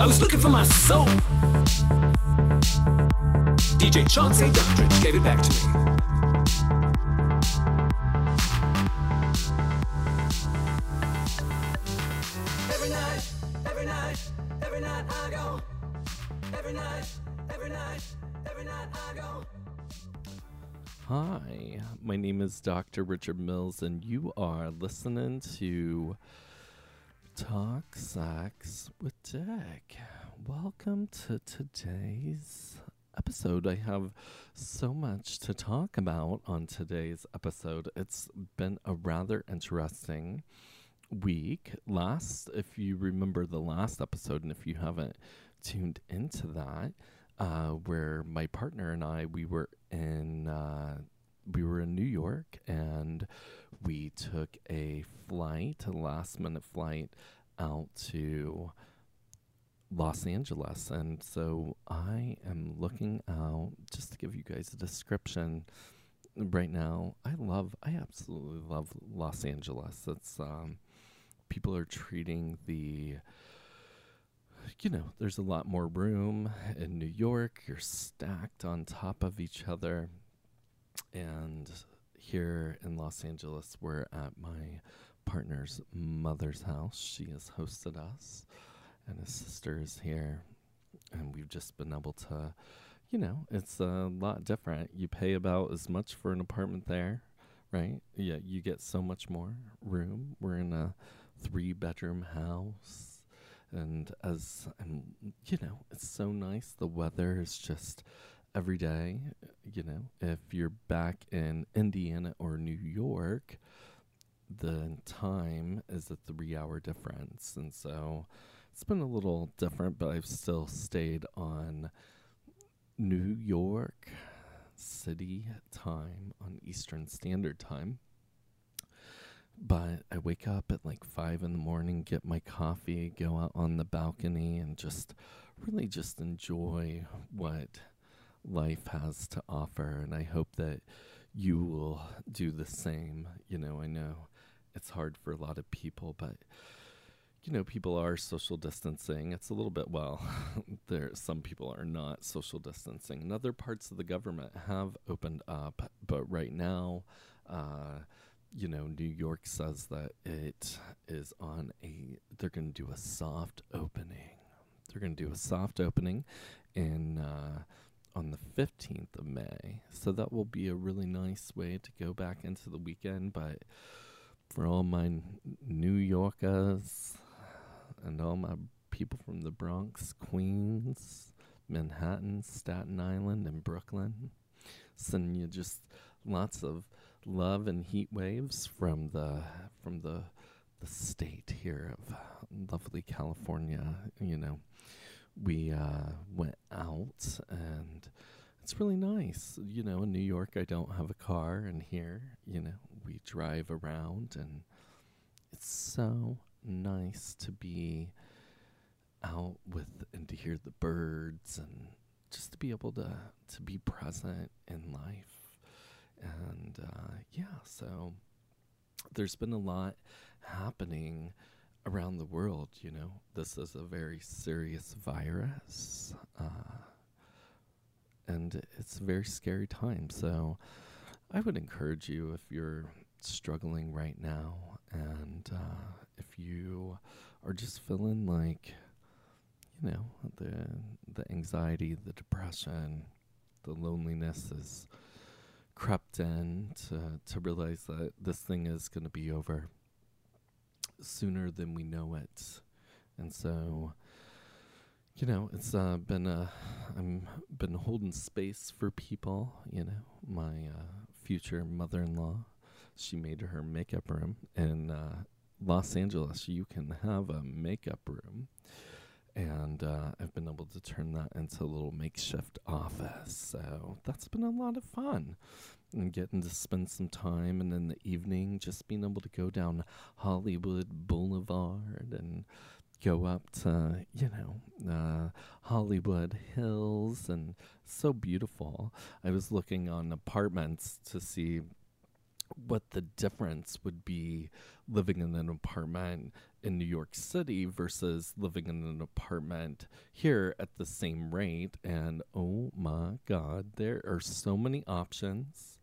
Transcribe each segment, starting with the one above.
I was looking for my soul. DJ Chauncey Doctrine gave it back to me. Every night, every night, every night I go. Every night, every night, every night I go. Hi, my name is Dr. Richard Mills, and you are listening to Talk Sex with Dick. Welcome to today's episode. I have so much to talk about on today's episode. It's been a rather interesting week. Last, if you remember the last episode, and if you haven't tuned into that, uh, where my partner and I we were in uh, we were in New York and we took a flight, a last minute flight out to Los Angeles, and so I am looking out just to give you guys a description. Right now, I love, I absolutely love Los Angeles. It's um, people are treating the you know, there's a lot more room in New York. You're stacked on top of each other. And here in Los Angeles, we're at my partner's mother's house. She has hosted us, and his sister is here. And we've just been able to, you know, it's a lot different. You pay about as much for an apartment there, right? Yeah, you get so much more room. We're in a three bedroom house and as and you know it's so nice the weather is just every day you know if you're back in indiana or new york the time is a three hour difference. And so it's been a little different but i've still stayed on new york city time on eastern standard time. But I wake up at like five in the morning, get my coffee, go out on the balcony, and just really just enjoy what life has to offer. And I hope that you will do the same. You know, I know it's hard for a lot of people, but you know, people are social distancing. It's a little bit well, there some people are not social distancing. And other parts of the government have opened up, but right now, uh, you know, New York says that it is on a, they're going to do a soft opening. They're going to do a soft opening in, uh, on the 15th of May. So that will be a really nice way to go back into the weekend. But for all my New Yorkers and all my people from the Bronx, Queens, Manhattan, Staten Island, and Brooklyn, sending you just lots of love and heat waves from the from the the state here of lovely California. You know, we uh, went out and it's really nice. You know, in New York, I don't have a car, and here, you know, we drive around, and it's so nice to be out with and to hear the birds and just to be able to to be present in life and uh, yeah, so there's been a lot happening around the world. You know, this is a very serious virus, uh, and it's a very scary time. So I would encourage you if you're struggling right now, and uh, if you are just feeling like, you know, the the anxiety, the depression, the loneliness is crept in to, to realize that this thing is going to be over sooner than we know it. And so, you know, it's uh, been a, I'm been holding space for people. You know, my uh, future mother-in-law, she made her makeup room in uh, Los Angeles. You can have a makeup room and uh, I've been able to turn that into a little makeshift office. So that's been a lot of fun. And getting to spend some time, and in the evening, just being able to go down Hollywood Boulevard and go up to, you know, uh, Hollywood Hills, and so beautiful. I was looking on apartments to see what the difference would be living in an apartment in New York City versus living in an apartment here at the same rate. And oh my God, there are so many options.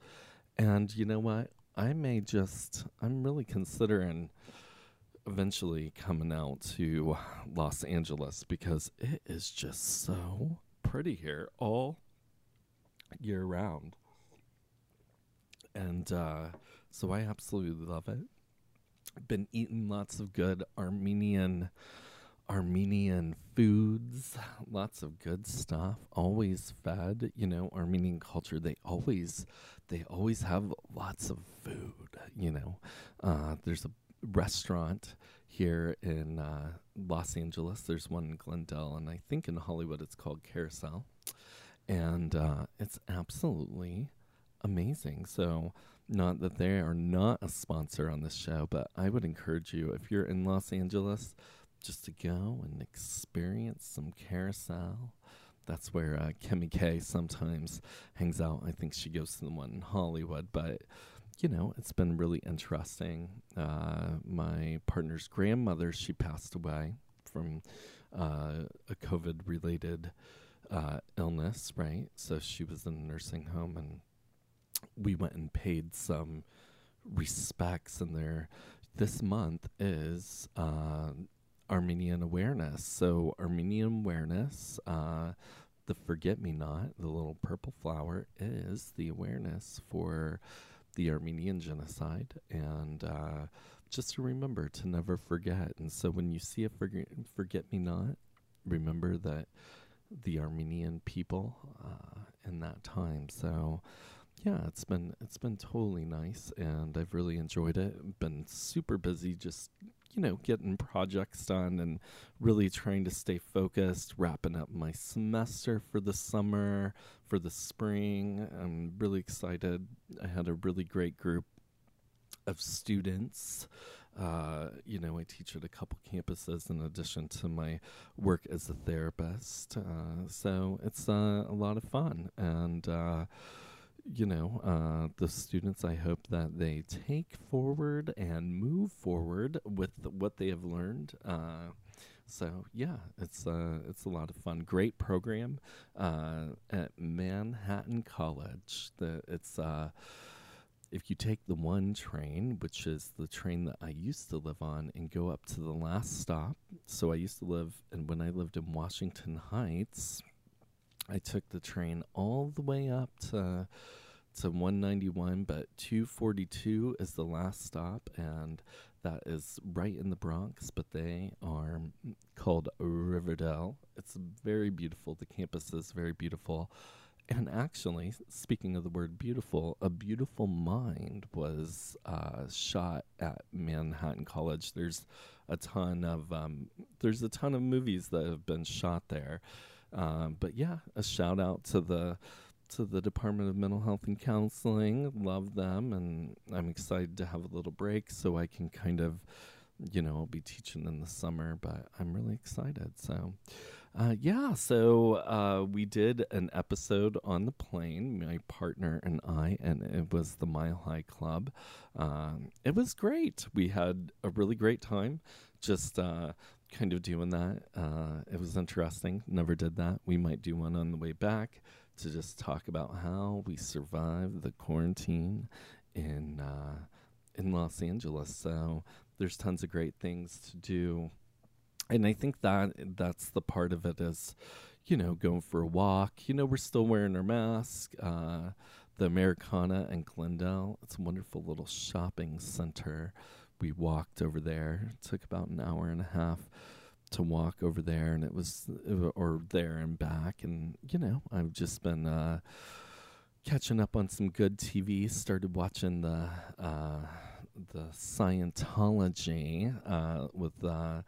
And you know what? I may just, I'm really considering eventually coming out to Los Angeles because it is just so pretty here all year round. And uh, so I absolutely love it. Been eating lots of good Armenian Armenian foods, lots of good stuff. Always fed, you know, Armenian culture. They always, they always have lots of food. You know, uh, there's a restaurant here in uh, Los Angeles. There's one in Glendale, and I think in Hollywood it's called Carousel, and uh, it's absolutely amazing. So. Not that they are not a sponsor on this show, but I would encourage you if you're in Los Angeles, just to go and experience some carousel. That's where uh, Kimmy K sometimes hangs out. I think she goes to the one in Hollywood, but you know, it's been really interesting. Uh, my partner's grandmother, she passed away from uh, a COVID related uh, illness, right? So she was in a nursing home, and we went and paid some respects. And there, this month is uh, Armenian awareness. So Armenian awareness, uh, the forget me not, the little purple flower, is the awareness for the Armenian genocide, and uh, just to remember to never forget. And so when you see a forget forget me not, remember that the Armenian people uh, in that time. So yeah, it's been it's been totally nice, and I've really enjoyed it. Been super busy, just you know, getting projects done and really trying to stay focused, wrapping up my semester for the summer, for the spring. I'm really excited. I had a really great group of students. Uh, you know, I teach at a couple campuses in addition to my work as a therapist. Uh, so it's uh, a lot of fun. And, uh, you know, uh, the students, I hope that they take forward and move forward with what they have learned. Uh, so yeah, it's uh, it's a lot of fun. Great program uh, at Manhattan College. The it's uh, if you take the one train, which is the train that I used to live on, and go up to the last stop. So I used to live, and when I lived in Washington Heights, I took the train all the way up to to 191, but 242 is the last stop, and that is right in the Bronx. But they are called Riverdale. It's very beautiful. The campus is very beautiful. And actually, speaking of the word beautiful, a beautiful mind was uh, shot at Manhattan College. There's a ton of um, there's a ton of movies that have been shot there. Um, but yeah, a shout out to the to the Department of Mental Health and Counseling. Love them, and I'm excited to have a little break so I can kind of, you know, I'll be teaching in the summer, but I'm really excited. So, uh, yeah, so uh, we did an episode on the plane, my partner and I, and it was the Mile High Club. Um, it was great. We had a really great time. Just uh, kind of doing that. Uh, it was interesting. Never did that. We might do one on the way back to just talk about how we survived the quarantine in uh, in Los Angeles. So there's tons of great things to do, and I think that that's the part of it is, you know, going for a walk. You know, we're still wearing our mask. Uh, the Americana and Glendale. It's a wonderful little shopping center. We walked over there. It took about an hour and a half to walk over there, and it was or there and back, and you know I've just been uh, catching up on some good TV. Started watching the uh, the Scientology uh, with uh,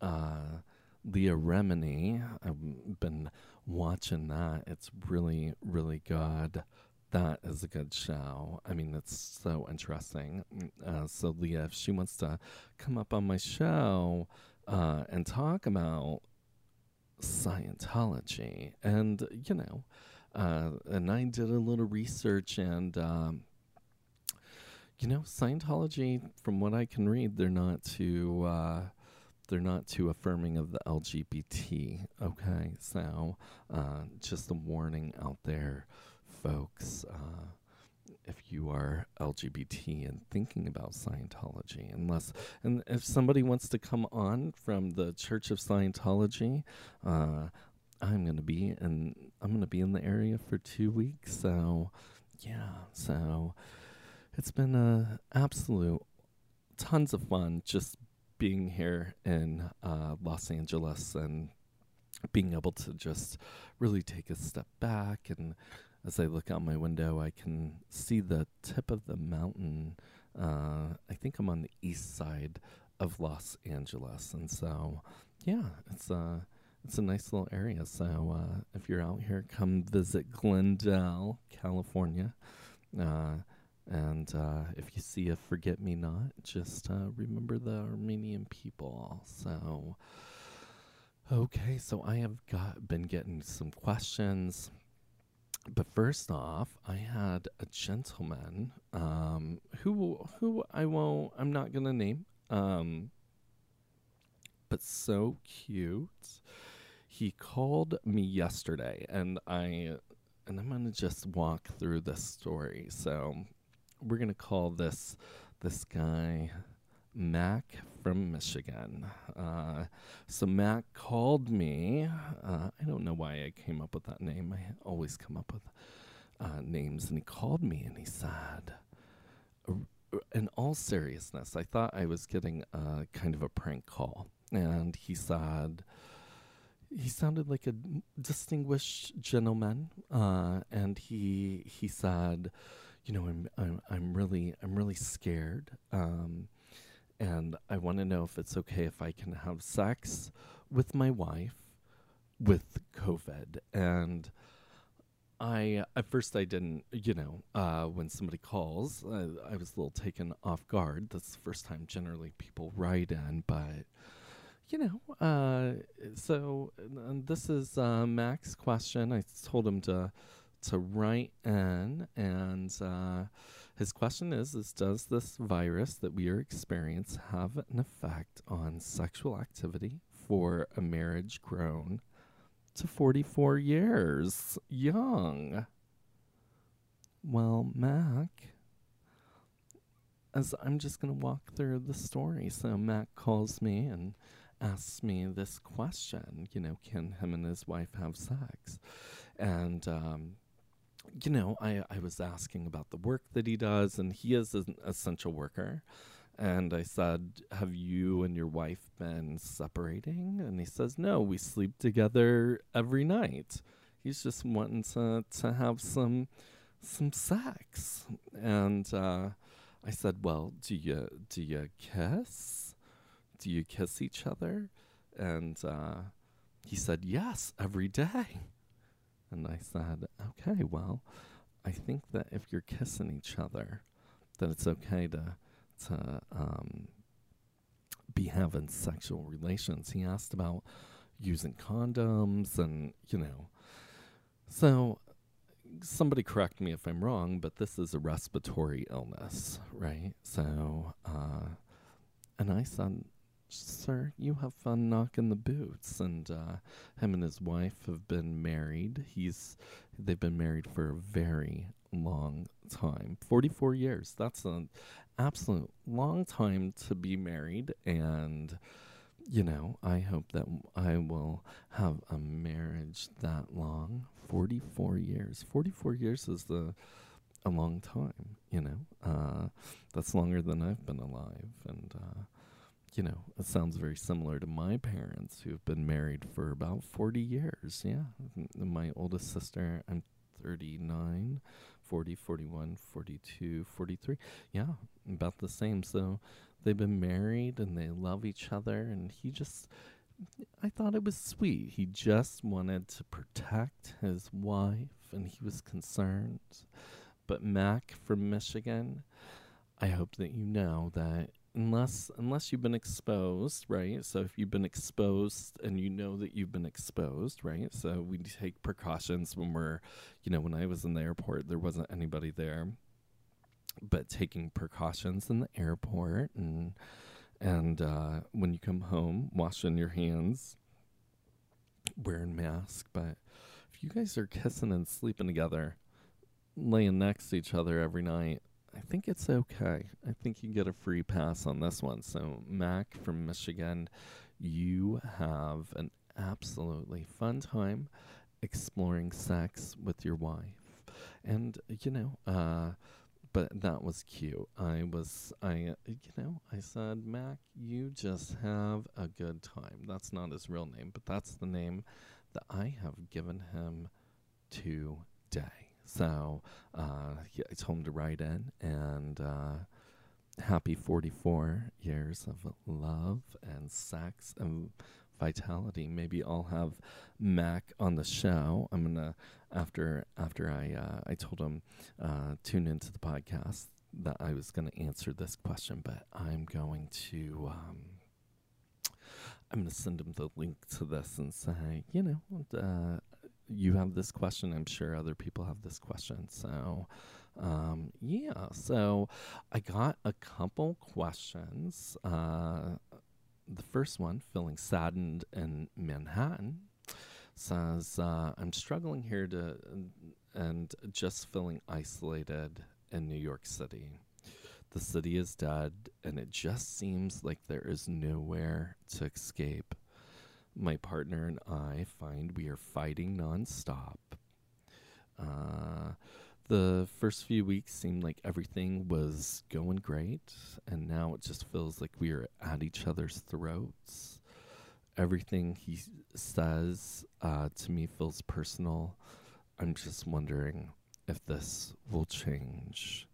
uh, Leah Remini. I've been watching that. It's really really good. That is a good show. I mean, it's so interesting. Uh, so Leah, if she wants to come up on my show, uh, and talk about Scientology. And, you know, uh, and I did a little research and, um, you know, Scientology, from what I can read, they're not too uh, they're not too affirming of the LGBT. Okay, so uh, just a warning out there, folks. Uh, if you are LGBT and thinking about Scientology, unless and if somebody wants to come on from the Church of Scientology, uh, I'm gonna be in I'm gonna be in the area for two weeks. So yeah, so it's been a absolute tons of fun just being here in uh, Los Angeles and being able to just really take a step back and as I look out my window, I can see the tip of the mountain. Uh, I think I'm on the east side of Los Angeles, and so yeah, it's a it's a nice little area. So uh, if you're out here, come visit Glendale, California. Uh, and uh, if you see a forget me not, just uh, remember the Armenian people. So, okay, so I have got been getting some questions but first off, I had a gentleman um, who who I won't I'm not gonna name, um, but so cute. He called me yesterday, and I and I'm gonna just walk through this story. So we're gonna call this this guy Mac from Michigan. Uh, so Mac called me. Uh, I don't know why I came up with that name. I always come up with uh, names. And he called me and he said, in all seriousness, I thought I was getting a kind of a prank call. And he said, he sounded like a distinguished gentleman. Uh, and he he said, you know, I'm I'm I'm really I'm really scared. Um, and I want to know if it's okay if I can have sex with my wife with COVID. And I, at first, I didn't, you know, uh, when somebody calls, uh, I was a little taken off guard. That's the first time generally people write in, but. You know, uh, so this is uh, Mac's question. I told him to to write in, and uh, his question is, is Does this virus that we are experiencing have an effect on sexual activity for a marriage grown to 44 years young? Well, Mac, as I'm just going to walk through the story. So, Mac calls me and asks me this question you know, can him and his wife have sex? And, um, you know, I, I was asking about the work that he does, and he is an essential worker. And I said, Have you and your wife been separating? And he says, No, we sleep together every night. He's just wanting to, to have some some sex. And uh, I said, Well, do you do you kiss? Do you kiss each other? And uh, he said, Yes, every day. And I said, okay, well, I think that if you're kissing each other, that it's okay to to um, be having sexual relations. He asked about using condoms and you know, so somebody correct me if I'm wrong, but this is a respiratory illness, right? So, uh, and I said, sir, you have fun knocking the boots. And uh, him and his wife have been married. He's they've been married for a very long time, forty four years. That's an absolute long time to be married. And you know, I hope that I will have a marriage that long. Forty four years. Forty four years is the a long time, you know. Uh, that's longer than I've been alive, and uh, you know, it sounds very similar to my parents who've been married for about 40 years. Yeah. My oldest sister, I'm 39, 40, 41, 42, 43. Yeah, about the same. So they've been married and they love each other. And he just, I thought it was sweet. He just wanted to protect his wife and he was concerned. But Mac from Michigan, I hope that you know that unless unless you've been exposed, right? So if you've been exposed and you know that you've been exposed, right? So we take precautions when we're, you know, when I was in the airport, there wasn't anybody there. but taking precautions in the airport and and uh, when you come home, washing your hands, wearing mask. But if you guys are kissing and sleeping together, laying next to each other every night, I think it's okay. I think you get a free pass on this one. So, Mac from Michigan, you have an absolutely fun time exploring sex with your wife. And, you know, uh, but that was cute. I was, I, you know, I said, Mac, you just have a good time. That's not his real name, but that's the name that I have given him today. So uh, yeah, I told him to write in and uh, happy 44 years of love and sex and vitality. Maybe I'll have Mac on the show. I'm gonna after after I uh, I told him uh, tune into the podcast that I was gonna answer this question, but I'm going to. Um, I'm going to send him the link to this and say, you know, uh, you have this question. I'm sure other people have this question. So, um, yeah. So, I got a couple questions. Uh, the first one, feeling saddened in Manhattan, says, uh, I'm struggling here to and just feeling isolated in New York City. The city is dead, and it just seems like there is nowhere to escape. My partner and I find we are fighting nonstop. Uh, the first few weeks seemed like everything was going great, and now it just feels like we are at each other's throats. Everything he says uh, to me feels personal. I'm just wondering if this will change.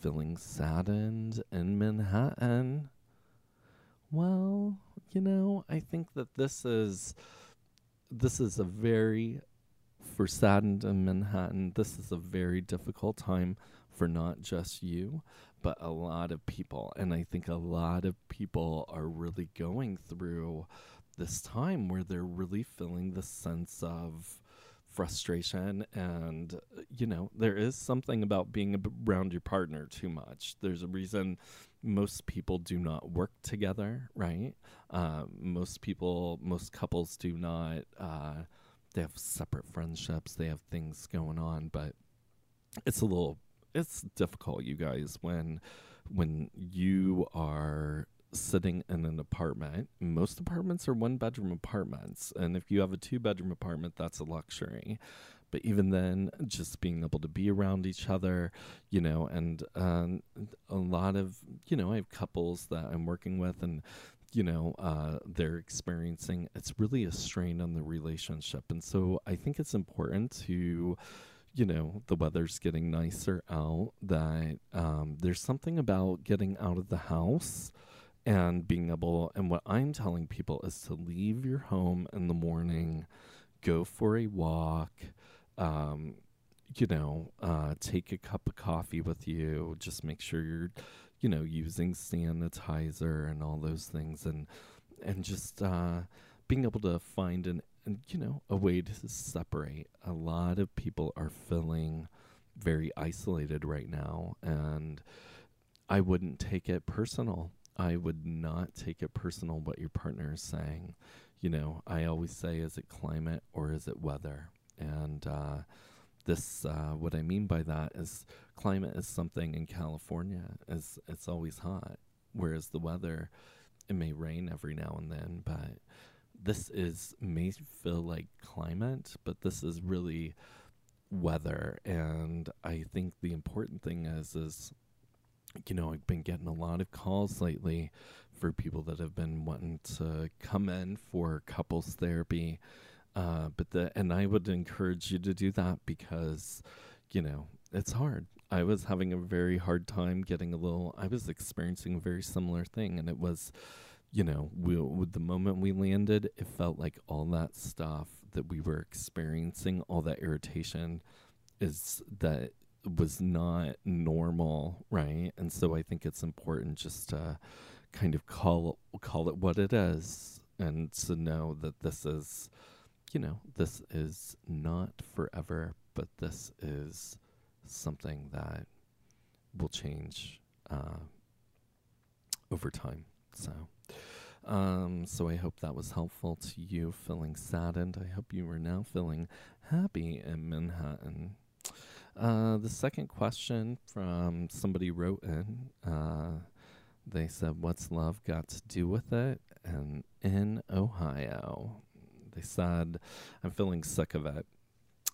Feeling saddened in Manhattan. Well, you know, I think that this is this is a very for saddened in Manhattan, this is a very difficult time for not just you, but a lot of people. And I think a lot of people are really going through this time where they're really feeling the sense of frustration and you know there is something about being around your partner too much there's a reason most people do not work together right? Uh, most people most couples do not uh, they have separate friendships they have things going on but it's a little it's difficult you guys when when you are sitting in an apartment. Most apartments are one bedroom apartments and if you have a two bedroom apartment that's a luxury but even then just being able to be around each other you know and um, a lot of you know i have couples that i'm working with and you know uh, they're experiencing it's really a strain on the relationship. And so i think it's important to you know the weather's getting nicer out that um, there's something about getting out of the house and being able and what i'm telling people is to leave your home in the morning go for a walk um, you know uh, take a cup of coffee with you just make sure you're you know using sanitizer and all those things and and just uh, being able to find an, an you know a way to separate. A lot of people are feeling very isolated right now and i wouldn't take it personal. I would not take it personal what your partner is saying. You know i always say is it climate or is it weather and uh, this uh, what i mean by that is climate is something in california is it's always hot whereas the weather it may rain every now and then but this is may feel like climate but this is really weather. And i think the important thing is is you know i've been getting a lot of calls lately for people that have been wanting to come in for couples therapy uh, but the and i would encourage you to do that because you know it's hard. I was having a very hard time getting a little i was experiencing a very similar thing and it was you know we, with the moment we landed it felt like all that stuff that we were experiencing all that irritation is that was not normal right? And so i think it's important just to kind of call call it what it is and to know that this is you know this is not forever but this is something that will change uh, over time. So, um, so I hope that was helpful to you. Feeling saddened. I hope you are now feeling happy in Manhattan. Uh, the second question from somebody wrote in. Uh, they said, "What's love got to do with it?" And in Ohio, they said, "I'm feeling sick of it."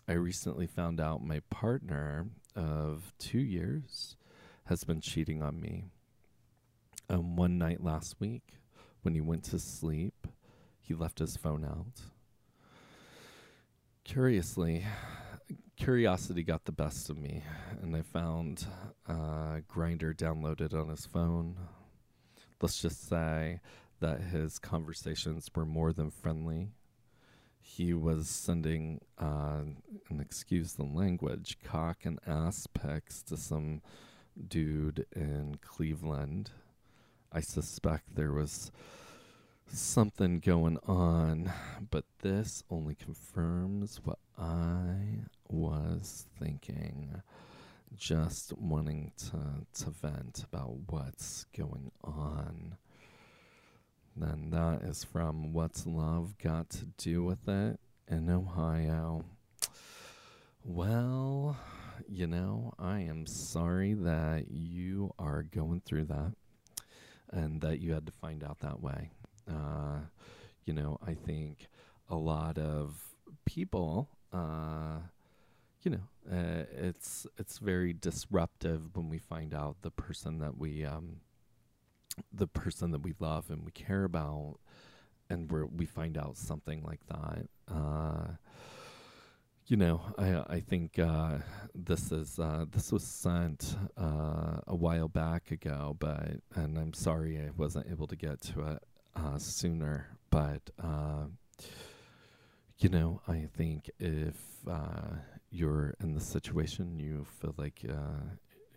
I recently found out my partner of two years has been cheating on me. Um, one night last week, when he went to sleep, he left his phone out. Curiously, curiosity got the best of me, and I found uh, Grindr downloaded on his phone. Let's just say that his conversations were more than friendly. He was sending, uh, and excuse the language, cock and ass pics to some dude in Cleveland. I suspect there was something going on, but this only confirms what I was thinking. Just wanting to, to vent about what's going on. Then that is from What's Love Got to Do with It in Ohio. Well, you know, I am sorry that you are going through that and that you had to find out that way. Uh, you know, I think a lot of people, uh, you know, uh, it's it's very disruptive when we find out the person that we um, the person that we love and we care about, and we we find out something like that. Uh, you know, I I think uh, this is uh, this was sent uh, a while back ago, but and I'm sorry I wasn't able to get to it uh, sooner. But uh, you know, I think if uh, you're in the situation, you feel like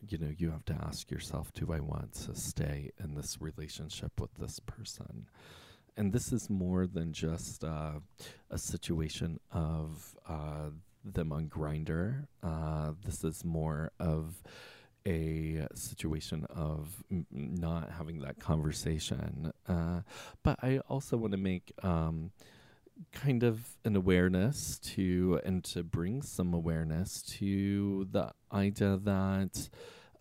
you know you have to ask yourself, do I want to stay in this relationship with this person? and this is more than just uh, a situation of uh, them on Grindr. Uh, this is more of a situation of m- not having that conversation. Uh, but I also want to make um, kind of an awareness to and to bring some awareness to the idea that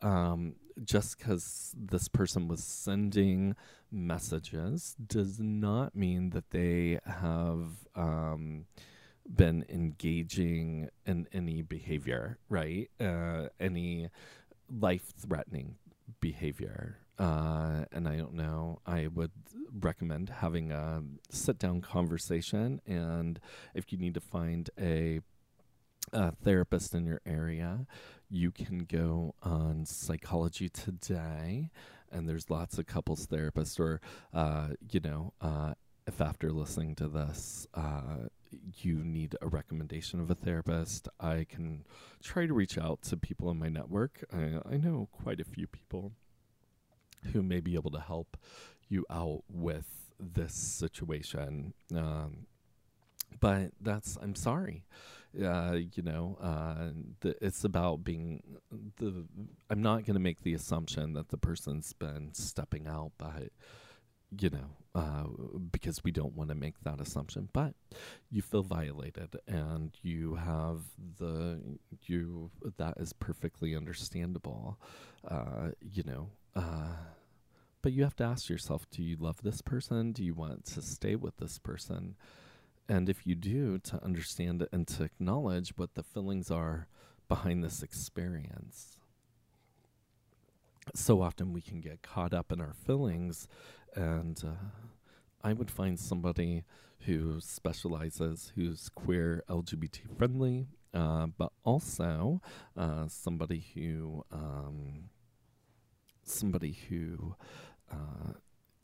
um, just because this person was sending messages does not mean that they have um, been engaging in any behavior, right? Uh, any life threatening behavior. Uh, and I don't know, I would recommend having a sit down conversation. And if you need to find a, a therapist in your area, you can go on Psychology Today, and there's lots of couples therapists, or, uh, you know, uh, if after listening to this, uh, you need a recommendation of a therapist, I can try to reach out to people in my network. I, I know quite a few people who may be able to help you out with this situation. Um, but that's, I'm sorry. Uh, you know, uh, the, it's about being the. I'm not going to make the assumption that the person's been stepping out, but you know, uh, because we don't want to make that assumption. But you feel violated, and you have the you that is perfectly understandable. Uh, you know, uh, but you have to ask yourself: Do you love this person? Do you want to stay with this person? And if you do, to understand and to acknowledge what the feelings are behind this experience so often we can get caught up in our feelings and uh, I would find somebody who specializes, who's queer, LGBT friendly, uh, but also uh, somebody who um, somebody who uh,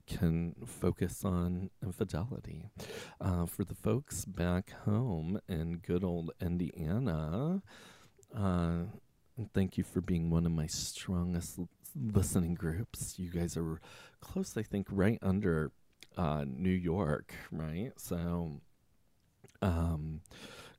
can focus on infidelity. Uh, for the folks back home in good old Indiana, uh, thank you for being one of my strongest listening groups. You guys are close, I think, right under uh, New York, right? So, um,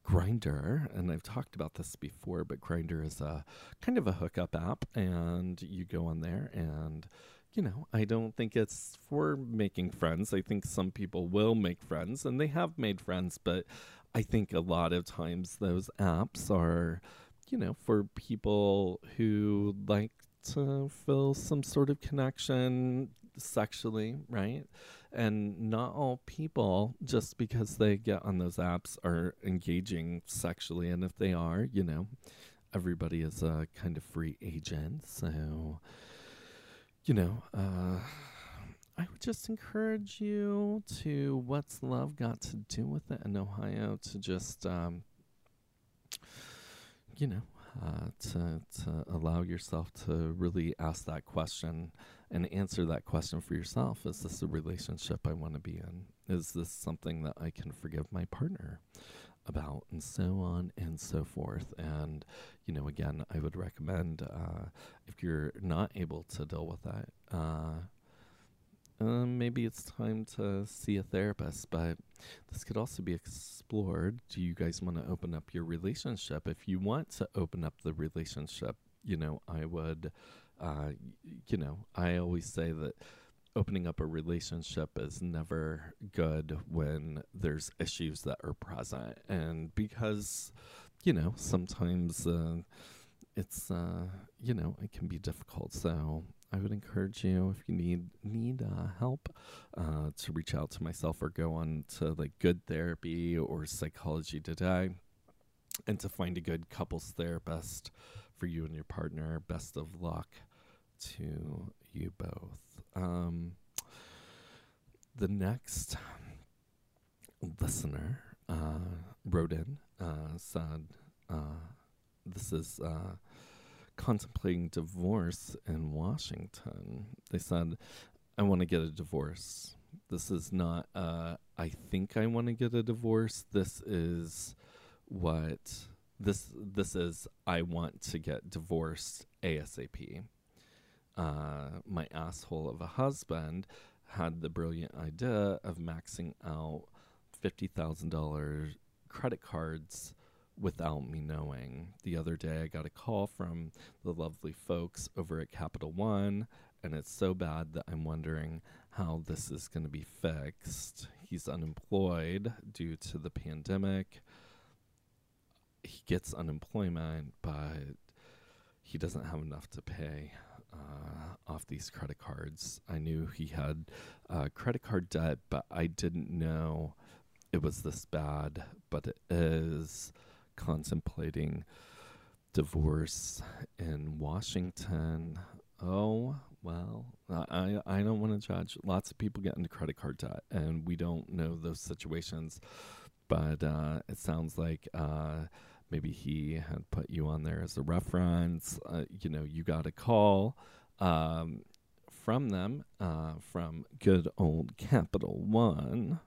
Grindr, and I've talked about this before, but Grindr is a kind of a hookup app, and you go on there and you know, I don't think it's for making friends. I think some people will make friends and they have made friends, but I think a lot of times those apps are, you know, for people who like to feel some sort of connection sexually, right? And not all people, just because they get on those apps, are engaging sexually. And if they are, you know, everybody is a kind of free agent. So, you know, uh, I would just encourage you to what's love got to do with it in Ohio to just, um, you know, uh, to to allow yourself to really ask that question and answer that question for yourself. Is this a relationship I want to be in? Is this something that I can forgive my partner about, and so on and so forth? And you know, again, I would recommend uh, if you're not able to deal with that. Uh, um, maybe it's time to see a therapist, but this could also be explored. Do you guys want to open up your relationship? If you want to open up the relationship, you know, I would, uh, you know, I always say that opening up a relationship is never good when there's issues that are present. And because, you know, sometimes uh, it's, uh, you know, it can be difficult. So I would encourage you if you need need uh, help uh, to reach out to myself or go on to like Good Therapy or Psychology Today, and to find a good couples therapist for you and your partner. Best of luck to you both. Um, the next listener uh, wrote in uh, said, uh, "This is." Uh, contemplating divorce in Washington. They said, I want to get a divorce. This is not, uh, I think I want to get a divorce. This is what this this is I want to get divorced ASAP. Uh, my asshole of a husband had the brilliant idea of maxing out fifty thousand dollars credit cards without me knowing. The other day, I got a call from the lovely folks over at Capital One, and it's so bad that I'm wondering how this is going to be fixed. He's unemployed due to the pandemic. He gets unemployment, but he doesn't have enough to pay uh, off these credit cards. I knew he had uh, credit card debt, but I didn't know it was this bad. But it is contemplating divorce in Washington. Oh, well, I I don't want to judge. Lots of people get into credit card debt, and we don't know those situations. But uh, it sounds like uh, maybe he had put you on there as a reference. Uh, you know, you got a call um, from them uh, from good old Capital One.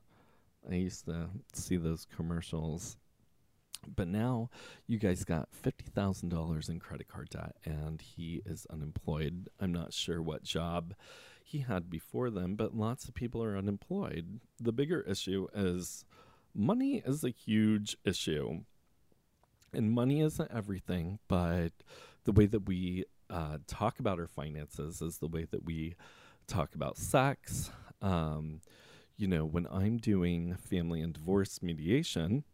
I used to see those commercials but now you guys got $50,000 in credit card debt and he is unemployed. I'm not sure what job he had before them, but lots of people are unemployed. The bigger issue is money is a huge issue. And money isn't everything, but the way that we uh, talk about our finances is the way that we talk about sex. Um, you know, when I'm doing family and divorce mediation,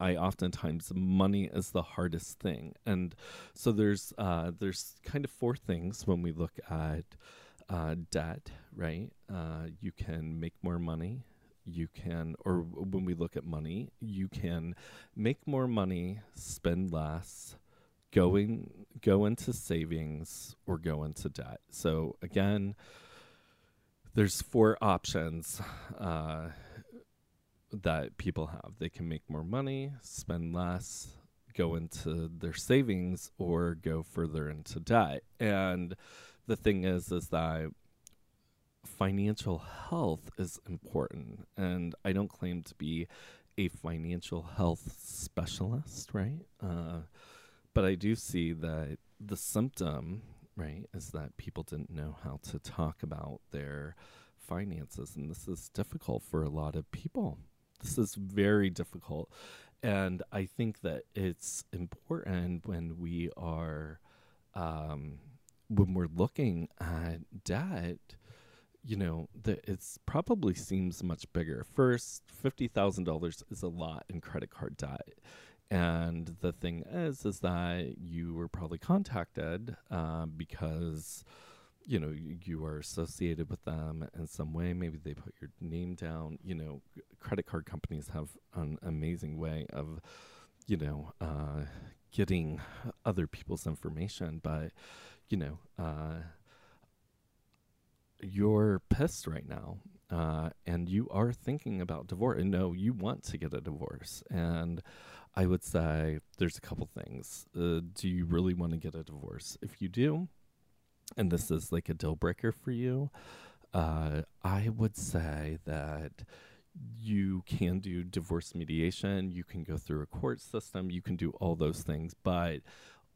I oftentimes money is the hardest thing, and so there's uh, there's kind of four things when we look at uh, debt, right? Uh, you can make more money. You can, or when we look at money, you can make more money, spend less, going go into savings or go into debt. So again, there's four options. Uh, that people have. They can make more money, spend less, go into their savings, or go further into debt. And the thing is, is that financial health is important. And I don't claim to be a financial health specialist, right? Uh, but I do see that the symptom, right, is that people didn't know how to talk about their finances. And this is difficult for a lot of people. This is very difficult. and I think that it's important when we are, um, when we're looking at debt, you know, that it's probably seems much bigger. First, fifty thousand dollars is a lot in credit card debt. And the thing is, is that you were probably contacted uh, because you know you, are associated with them in some way maybe they put your name down you know credit card companies have an amazing way of you know uh, getting other people's information but you know uh, you're pissed right now uh, and you are thinking about divorce and no you want to get a divorce. And i would say there's a couple things. Uh, do you really want to get a divorce? If you do and this is like a deal breaker for you, uh, I would say that you can do divorce mediation, you can go through a court system, you can do all those things, but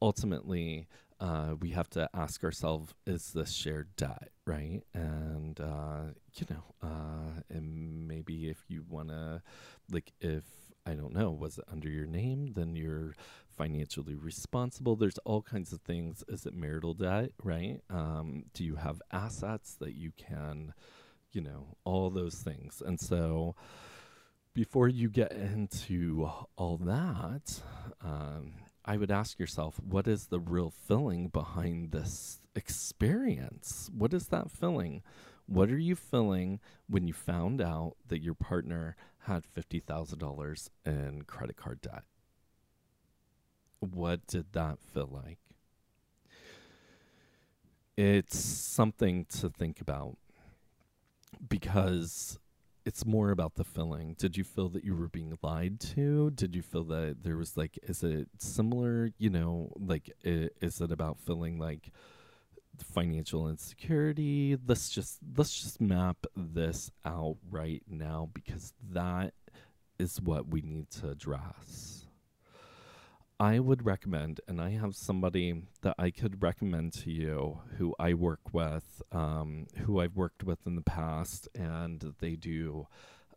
ultimately, uh, we have to ask ourselves: Is this shared debt, right? And uh, you know, uh, and maybe if you want to, like, if I don't know, was it under your name? Then you're financially responsible. There's all kinds of things. Is it marital debt, right? Um, do you have assets that you can, you know, all those things. And so before you get into all that, um, I would ask yourself, what is the real feeling behind this experience? What is that feeling? What are you feeling when you found out that your partner had $50,000 in credit card debt? What did that feel like? It's something to think about because it's more about the feeling. Did you feel that you were being lied to? Did you feel that there was like, is it similar? You know, like, is it about feeling like financial insecurity? Let's just let's just map this out right now because that is what we need to address. I would recommend, and I have somebody that I could recommend to you who I work with, um, who I've worked with in the past, and they do,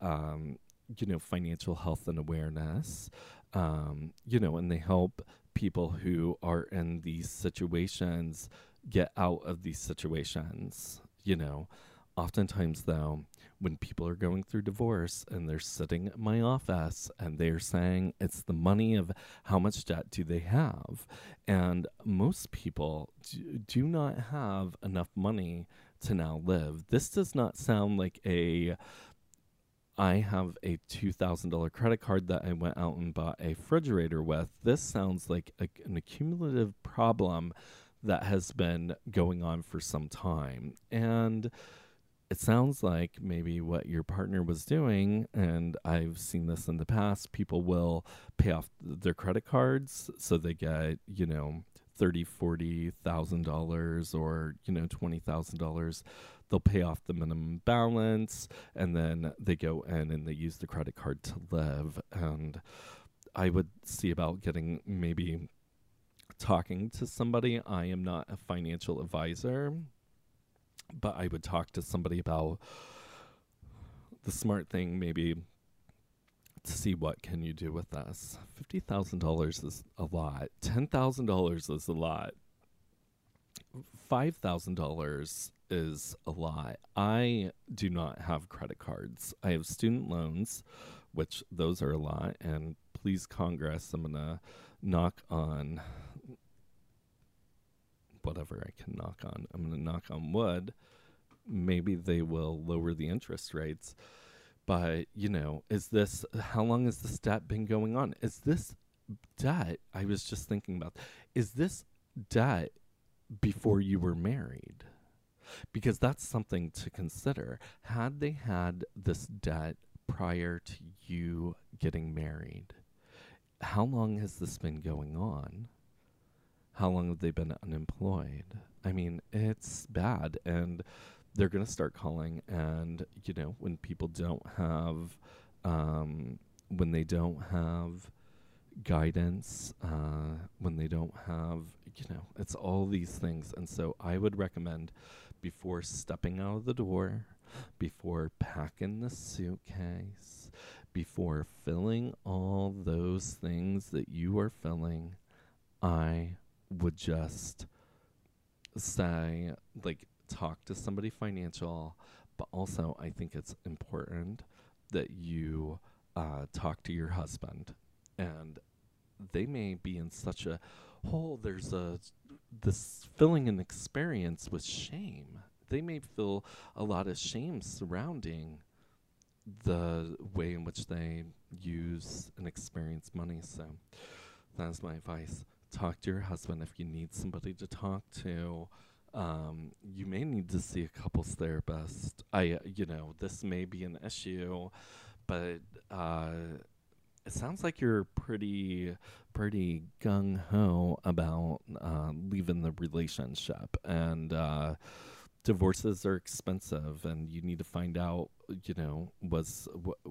um, you know, financial health and awareness, um, you know, and they help people who are in these situations get out of these situations, you know. Oftentimes, though, when people are going through divorce and they're sitting at my office and they're saying it's the money of how much debt do they have, and most people do, not have enough money to now live. This does not sound like a I have a $2,000 credit card that I went out and bought a refrigerator with. This sounds like a, an accumulative problem that has been going on for some time. And it sounds like maybe what your partner was doing, and I've seen this in the past, people will pay off their credit cards so they get, you know, thirty, forty thousand dollars or, you know, twenty thousand dollars. They'll pay off the minimum balance and then they go in and they use the credit card to live. And I would see about getting maybe talking to somebody. I am not a financial advisor but I would talk to somebody about the smart thing maybe to see what can you do with this. Fifty thousand dollars is a lot. Ten thousand dollars is a lot. Five thousand dollars is a lot. I do not have credit cards. I have student loans, which those are a lot. And please, Congress, I'm gonna knock on whatever I can knock on. I'm going to knock on wood. Maybe they will lower the interest rates. But, you know, is this, how long has this debt been going on? Is this debt, I was just thinking about, is this debt before you were married? Because that's something to consider. Had they had this debt prior to you getting married, how long has this been going on? How long have they been unemployed? I mean, it's bad. And they're going to start calling. And, you know, when people don't have, um, when they don't have guidance, uh, when they don't have, you know, it's all these things. And so I would recommend before stepping out of the door, before packing the suitcase, before filling all those things that you are filling, I would just say, like, talk to somebody financial, but also I think it's important that you uh, talk to your husband. And they may be in such a hole, there's a this filling an experience with shame. They may feel a lot of shame surrounding the way in which they use and experience money. So that's my advice. Talk to your husband if you need somebody to talk to. Um, you may need to see a couples therapist. I, uh, you know, this may be an issue, but uh, it sounds like you're pretty, pretty gung ho about uh, leaving the relationship, and uh, divorces are expensive, and you need to find out, you know, was wh-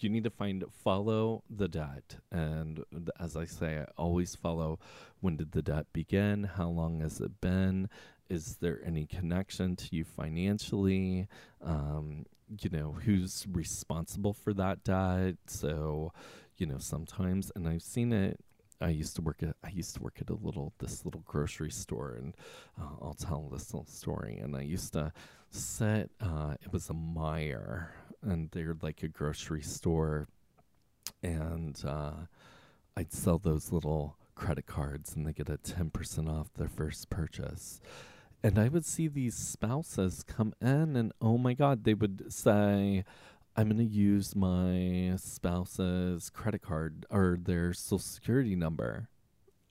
you need to find follow the debt, and as I say, I always follow. When did the debt begin? How long has it been? Is there any connection to you financially? Um, you know, who's responsible for that debt? So, you know, sometimes, and I've seen it. I used to work at I used to work at a little this little grocery store, and uh, I'll tell this little story. And I used to sit. Uh, it was a Meijer, and they're like a grocery store, and uh, I'd sell those little credit cards, and they get a ten percent off their first purchase. And I would see these spouses come in, and oh my God, they would say, I'm going to use my spouse's credit card or their social security number.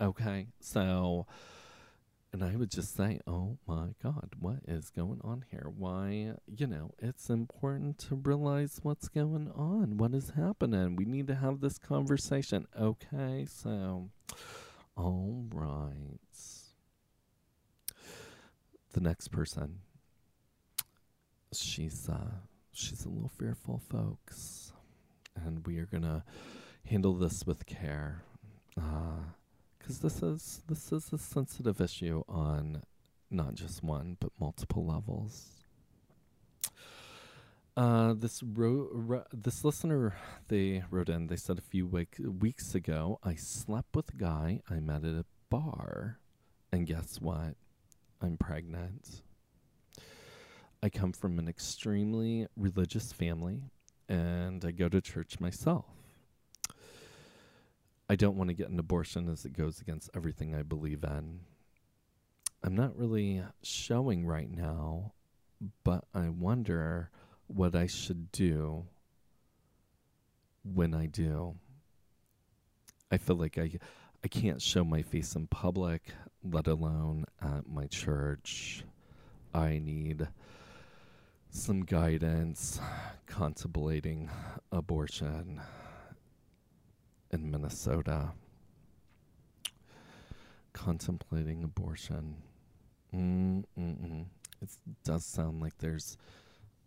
Okay. So, and I would just say, oh my God, what is going on here? Why, you know, it's important to realize what's going on, what is happening. We need to have this conversation. Okay. So, all right. The next person, she's, uh, she's a little fearful, folks, and we are gonna handle this with care, because this is this is a sensitive issue on not just one but multiple levels. Uh, this ro- ro- this listener they wrote in. They said a few week- weeks ago, I slept with a guy I met at a bar, and guess what? I'm pregnant. I come from an extremely religious family and I go to church myself. I don't want to get an abortion as it goes against everything I believe in. I'm not really showing right now, but I wonder what I should do when I do. I feel like I I can't show my face in public, let alone at my church. I need some guidance contemplating abortion in Minnesota. Contemplating abortion. Mm-mm-mm. It does sound like there's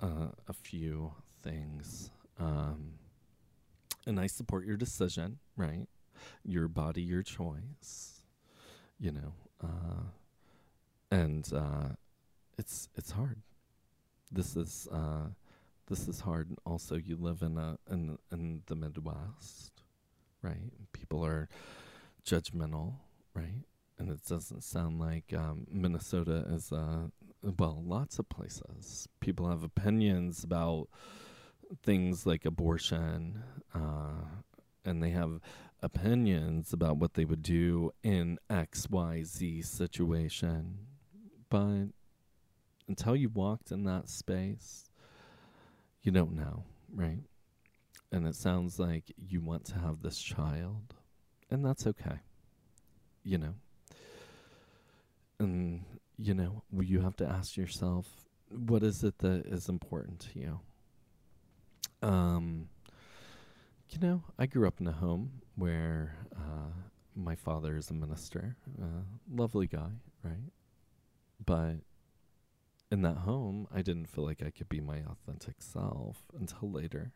uh, a few things. Um, and I support your decision, right? Your body, your choice. You know, uh, and uh, it's it's hard this is uh, this is hard. Also, you live in a in in the Midwest, right? People are judgmental, right? And it doesn't sound like um, Minnesota is uh, well, lots of places. People have opinions about things like abortion, uh, and they have opinions about what they would do in X, Y, Z situation. But until you walked in that space, you don't know, right? And it sounds like you want to have this child, and that's okay, you know. And, you know, you have to ask yourself, what is it that is important to you? Um, you know, I grew up in a home where uh, my father is a minister, lovely guy, right? But in that home, I didn't feel like I could be my authentic self until later.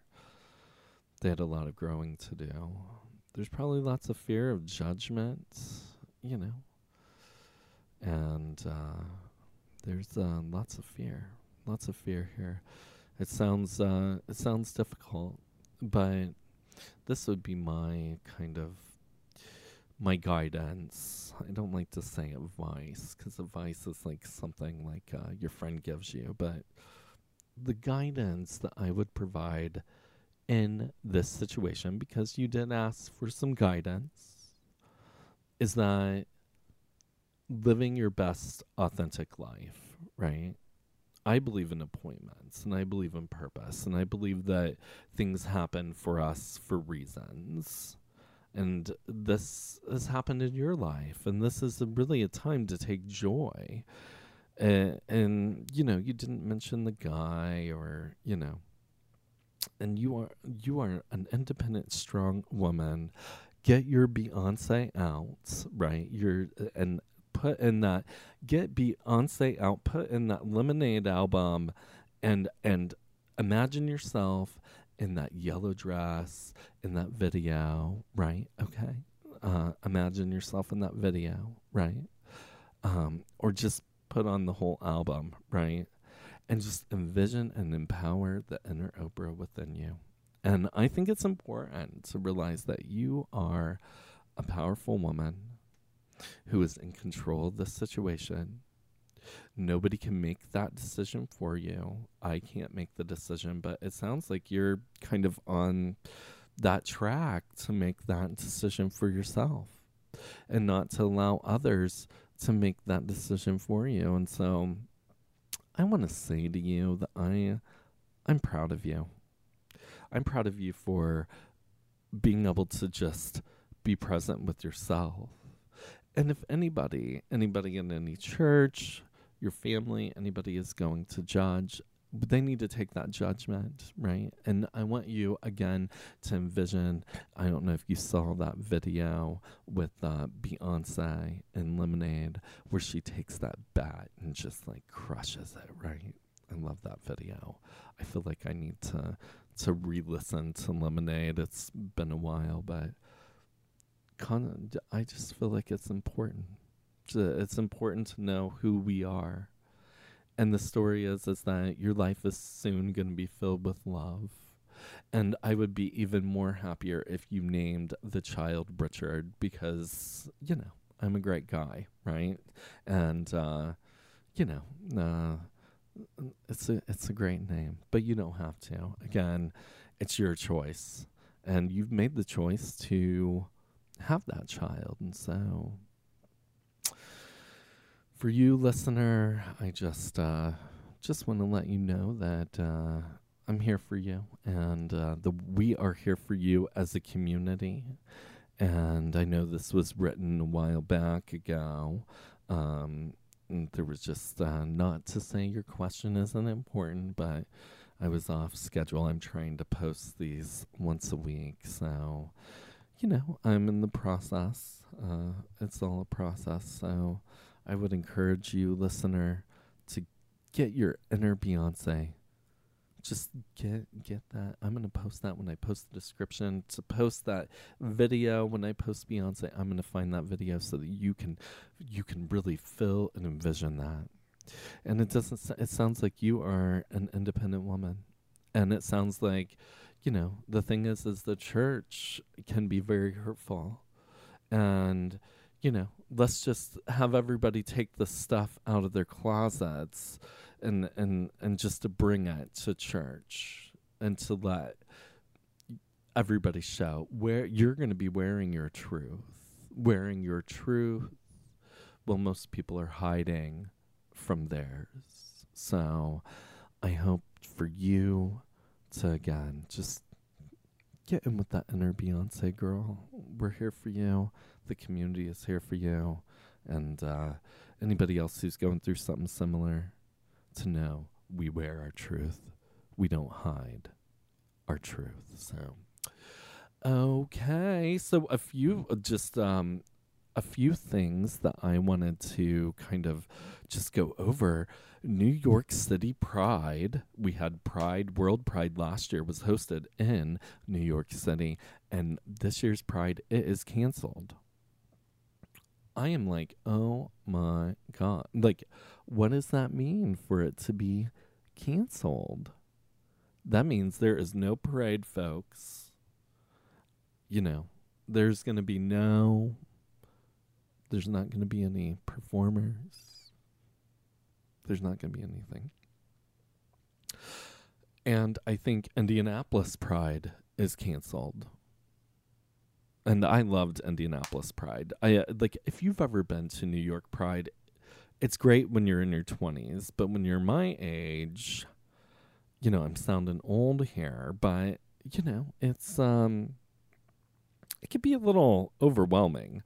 They had a lot of growing to do. There's probably lots of fear of judgment, you know. And uh, there's uh, lots of fear, lots of fear here. It sounds uh, it sounds difficult. but this would be my kind of my guidance. I don't like to say advice because advice is like something like uh, your friend gives you, but the guidance that I would provide in this situation, because you did ask for some guidance, is that living your best authentic life, right? I believe in appointments and I believe in purpose and I believe that things happen for us for reasons. And this has happened in your life and this is a, really a time to take joy. Uh, and you know, you didn't mention the guy or, you know, and you are you are an independent strong woman get your Beyonce out, right? You're and put in that get Beyonce out, put in that Lemonade album, and and imagine yourself in that yellow dress in that video, right? Okay, uh, imagine yourself in that video, right? Um, or just put on the whole album, right? And just envision and empower the inner Oprah within you. And I think it's important to realize that you are a powerful woman who is in control of the situation. Nobody can make that decision for you. I can't make the decision, but it sounds like you're kind of on that track to make that decision for yourself and not to allow others to make that decision for you. And so I want to say to you that I I'm proud of you. I'm proud of you for being able to just be present with yourself and if anybody, anybody in any church, your family, anybody is going to judge, they need to take that judgment, right? And I want you again to envision. I don't know if you saw that video with uh, Beyonce and Lemonade, where she takes that bat and just like crushes it, right? I love that video. I feel like I need to to re-listen to Lemonade. It's been a while, but I just feel like it's important. it's important to know who we are. And the story is is that your life is soon going to be filled with love. And I would be even more happier if you named the child Richard because, you know, I'm a great guy, right? And uh, you know, uh, it's a it's a great name, but you don't have to. Again, it's your choice, and you've made the choice to have that child. And so, for you, listener, I just uh, just want to let you know that uh, I'm here for you, and uh, the we are here for you as a community. And I know this was written a while back ago. Um, there was just uh, not to say your question isn't important, but I was off schedule. I'm trying to post these once a week, so you know, I'm in the process. Uh, it's all a process. So I would encourage you, listener, to get your inner Beyonce. Just get get that. I'm gonna post that when I post the description. To post that video when I post Beyonce, I'm gonna find that video so that you can you can really feel and envision that. And it doesn't. It sounds like you are an independent woman, and it sounds like you know, the thing is, is the church can be very hurtful. And, you know, let's just have everybody take the stuff out of their closets and, and, and just to bring it to church and to let everybody show where you're going to be wearing your truth, wearing your truth. Well, most people are hiding from theirs. So I hope for you to again just get in with that inner Beyonce girl. We're here for you. The community is here for you. And uh, anybody else who's going through something similar, to know we wear our truth. We don't hide our truth. So, okay. So, a few just um, a few things that I wanted to kind of just go over. New York City Pride. We had Pride, World Pride last year was hosted in New York City, and this year's Pride it is canceled. I am like, oh my god. Like, what does that mean for it to be canceled? that means there is no parade, folks. You know, there's going to be no, there's not going to be any performers. There's not going to be anything. And I think Indianapolis Pride is canceled. And I loved Indianapolis Pride. I uh, like if you've ever been to New York Pride, it's great when you're in your 20s, but when you're my age, you know, I'm sounding old here, but you know, it's um it can be a little overwhelming.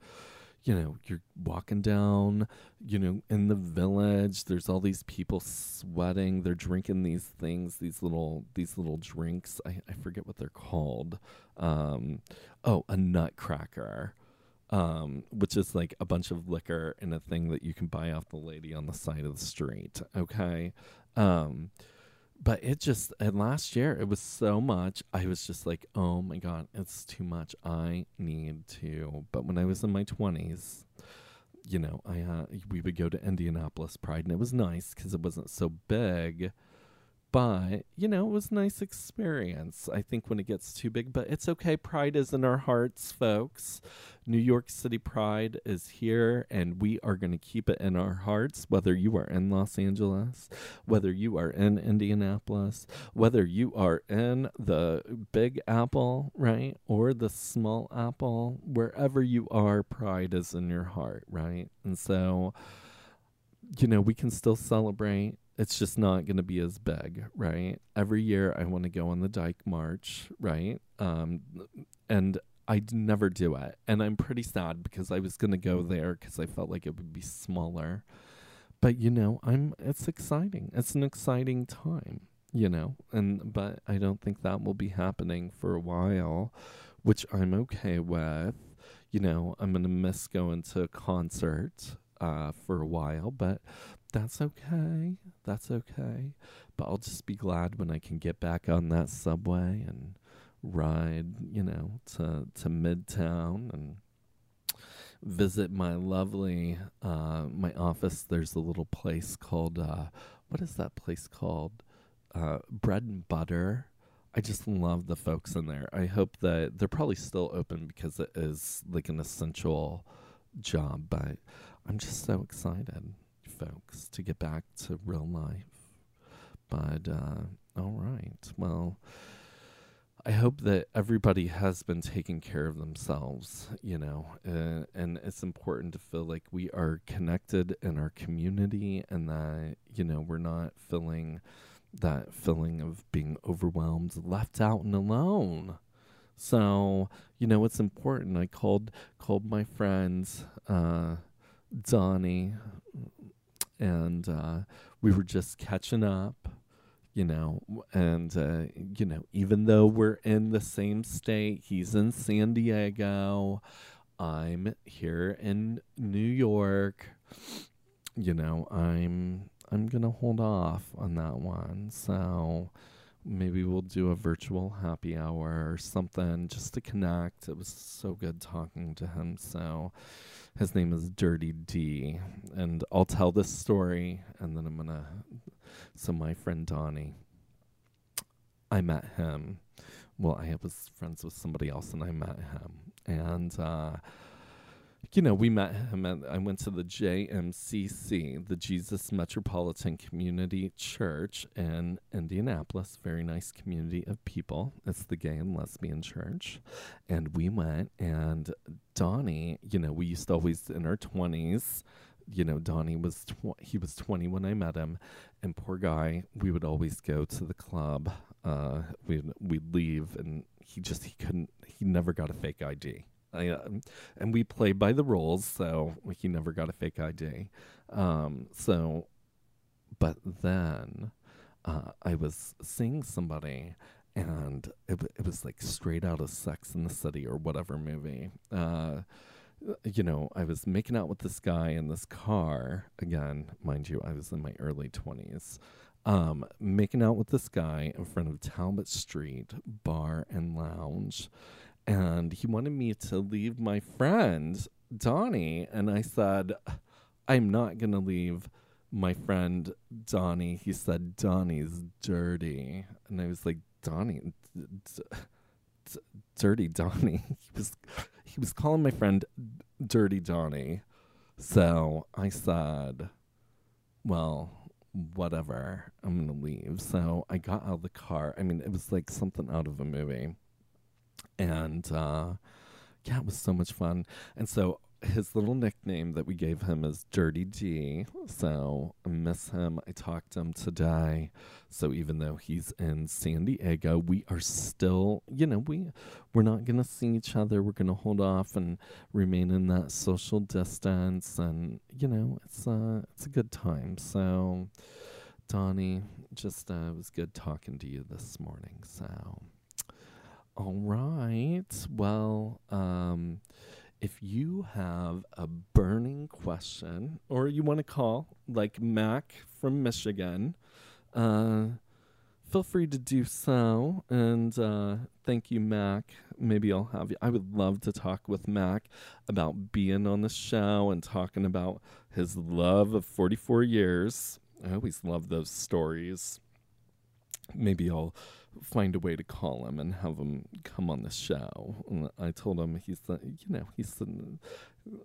You know, you're walking down, you know, in the village, there's all these people sweating, they're drinking these things, these little these little drinks. I, I forget what they're called. Um oh, a nutcracker um, which is like a bunch of liquor in a thing that you can buy off the lady on the side of the street. Okay. Um, but it just, and last year it was so much. I was just like, oh my God, it's too much. I need to. But when I was in my 20s, you know, I uh, we would go to Indianapolis Pride, and it was nice because it wasn't so big but you know it was a nice experience i think when it gets too big but it's okay. Pride is in our hearts folks. New york city pride is here and we are going to keep it in our hearts whether you are in los angeles whether you are in indianapolis whether you are in the big apple right or the small apple wherever you are pride is in your heart right? And so you know we can still celebrate it's just not going to be as big, right? Every year I want to go on the Dyke March, right? Um, and I never do it. And I'm pretty sad because I was going to go there because I felt like it would be smaller. But, you know, I'm, it's exciting. It's an exciting time, you know, and, but I don't think that will be happening for a while, which I'm okay with. You know, I'm going to miss going to a concert uh, for a while, but that's okay. That's okay. But I'll just be glad when I can get back on that subway and ride, you know, to to Midtown and visit my lovely uh my office. There's a little place called uh what is that place called? Uh Bread and Butter. I just love the folks in there. I hope that they're probably still open because it is like an essential job, but I'm just so excited folks, to get back to real life. But, uh, all right. Well, I hope that everybody has been taking care of themselves, you know, uh, and it's important to feel like we are connected in our community and that, you know, we're not feeling that feeling of being overwhelmed, left out, and alone. So, you know, it's important. I called called my friends, uh, Donnie, and uh, we were just catching up, you know. And uh, you know, even though we're in the same state, he's in San Diego, I'm here in New York. You know, I'm I'm gonna hold off on that one. So maybe we'll do a virtual happy hour or something just to connect. It was so good talking to him. So his name is Dirty D. And I'll tell this story and then I'm going to. So, my friend Donnie, I met him. Well, I was friends with somebody else and I met him. And, uh, you know, we met him at, I went to the JMCC, the Jesus Metropolitan Community Church in Indianapolis. Very nice community of people. It's the gay and lesbian church. And we went, and Donnie, you know, we used to always, in our 20s, you know, Donnie was, tw- he was 20 when I met him. And poor guy, we would always go to the club. Uh, we'd, we'd leave, and he just, he couldn't, he never got a fake ID I, uh, and we play by the rules, so he never got a fake ID. Um, so, but then uh, I was seeing somebody, and it, it was like straight out of Sex in the City or whatever movie. Uh, you know, I was making out with this guy in this car. Again, mind you, I was in my early 20s. Um, making out with this guy in front of Talbott Street Bar and Lounge and he wanted me to leave my friend Donnie, and I said, "I'm not gonna leave." My friend Donnie, he said, Donnie's dirty. And I was like, Donnie, d- d- d- Dirty Donnie. He was he was calling my friend Dirty Donnie. So I said, well, whatever. I'm gonna leave. So I got out of the car. I mean, it was like something out of a movie, and uh, yeah, it was so much fun. And so his little nickname that we gave him is Dirty D. So I miss him. I talked to him today. So even though he's in San Diego, we are still, you know, we we're not gonna see each other. We're gonna hold off and remain in that social distance, and you know, it's uh, it's a good time. So, Donnie, just uh, it was good talking to you this morning. So, all right, well, um if you have a burning question or you want to call, like Mac from Michigan, uh, feel free to do so. And uh, thank you, Mac. Maybe I'll have you. I would love to talk with Mac about being on the show and talking about his love of 44 years. I always love those stories. Maybe I'll find a way to call him and have him come on the show. And I told him he's, the, you know, he's the,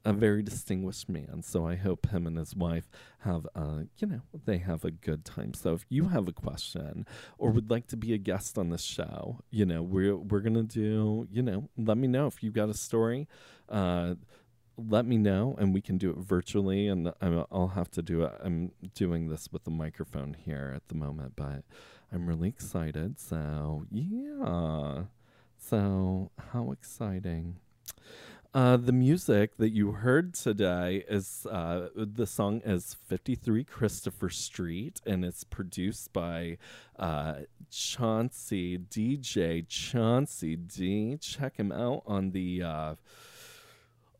a very distinguished man. So I hope him and his wife have, uh, you know, they have a good time. So if you have a question or would like to be a guest on the show, you know, we're we're gonna do, you know, let me know if you've got a story. Uh, let me know and we can do it virtually and i'll have to do it i'm doing this with the microphone here at the moment but i'm really excited. So yeah. So how exciting. Uh, the music that you heard today is uh, the song is 53 Christopher Street and it's produced by uh, Chauncey DJ Chauncey D. Check him out on the uh,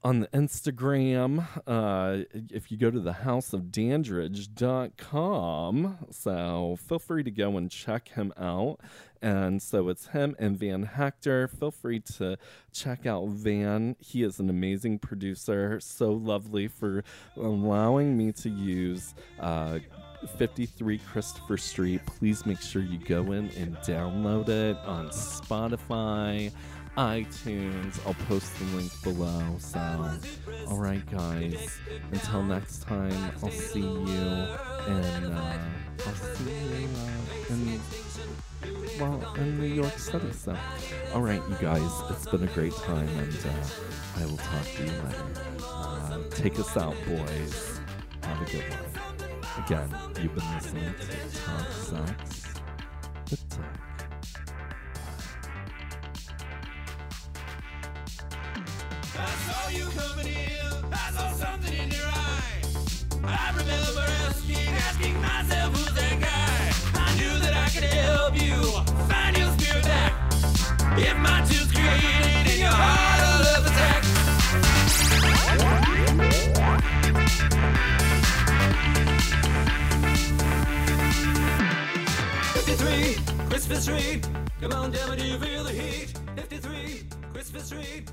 on the Instagram. Uh, if you go to the houseofdandridge.com, so feel free to go and check him out. And so it's him and Van Hector. Feel free to check out Van. He is an amazing producer. So lovely for allowing me to use uh, 53 Christopher Street. Please make sure you go in and download it on Spotify iTunes. I'll post the link below. So, all right, guys. Until next time, I'll see you and uh, I'll see you uh, in well in New York City. So, all right, you guys. It's been a great time, and uh, I will talk to you later. Uh, take us out, boys. Have a good one. Again, you've been listening to Talk Sex with Tech. Christopher Street. Come on down, do you feel the heat? Fifty-three, Christopher Street.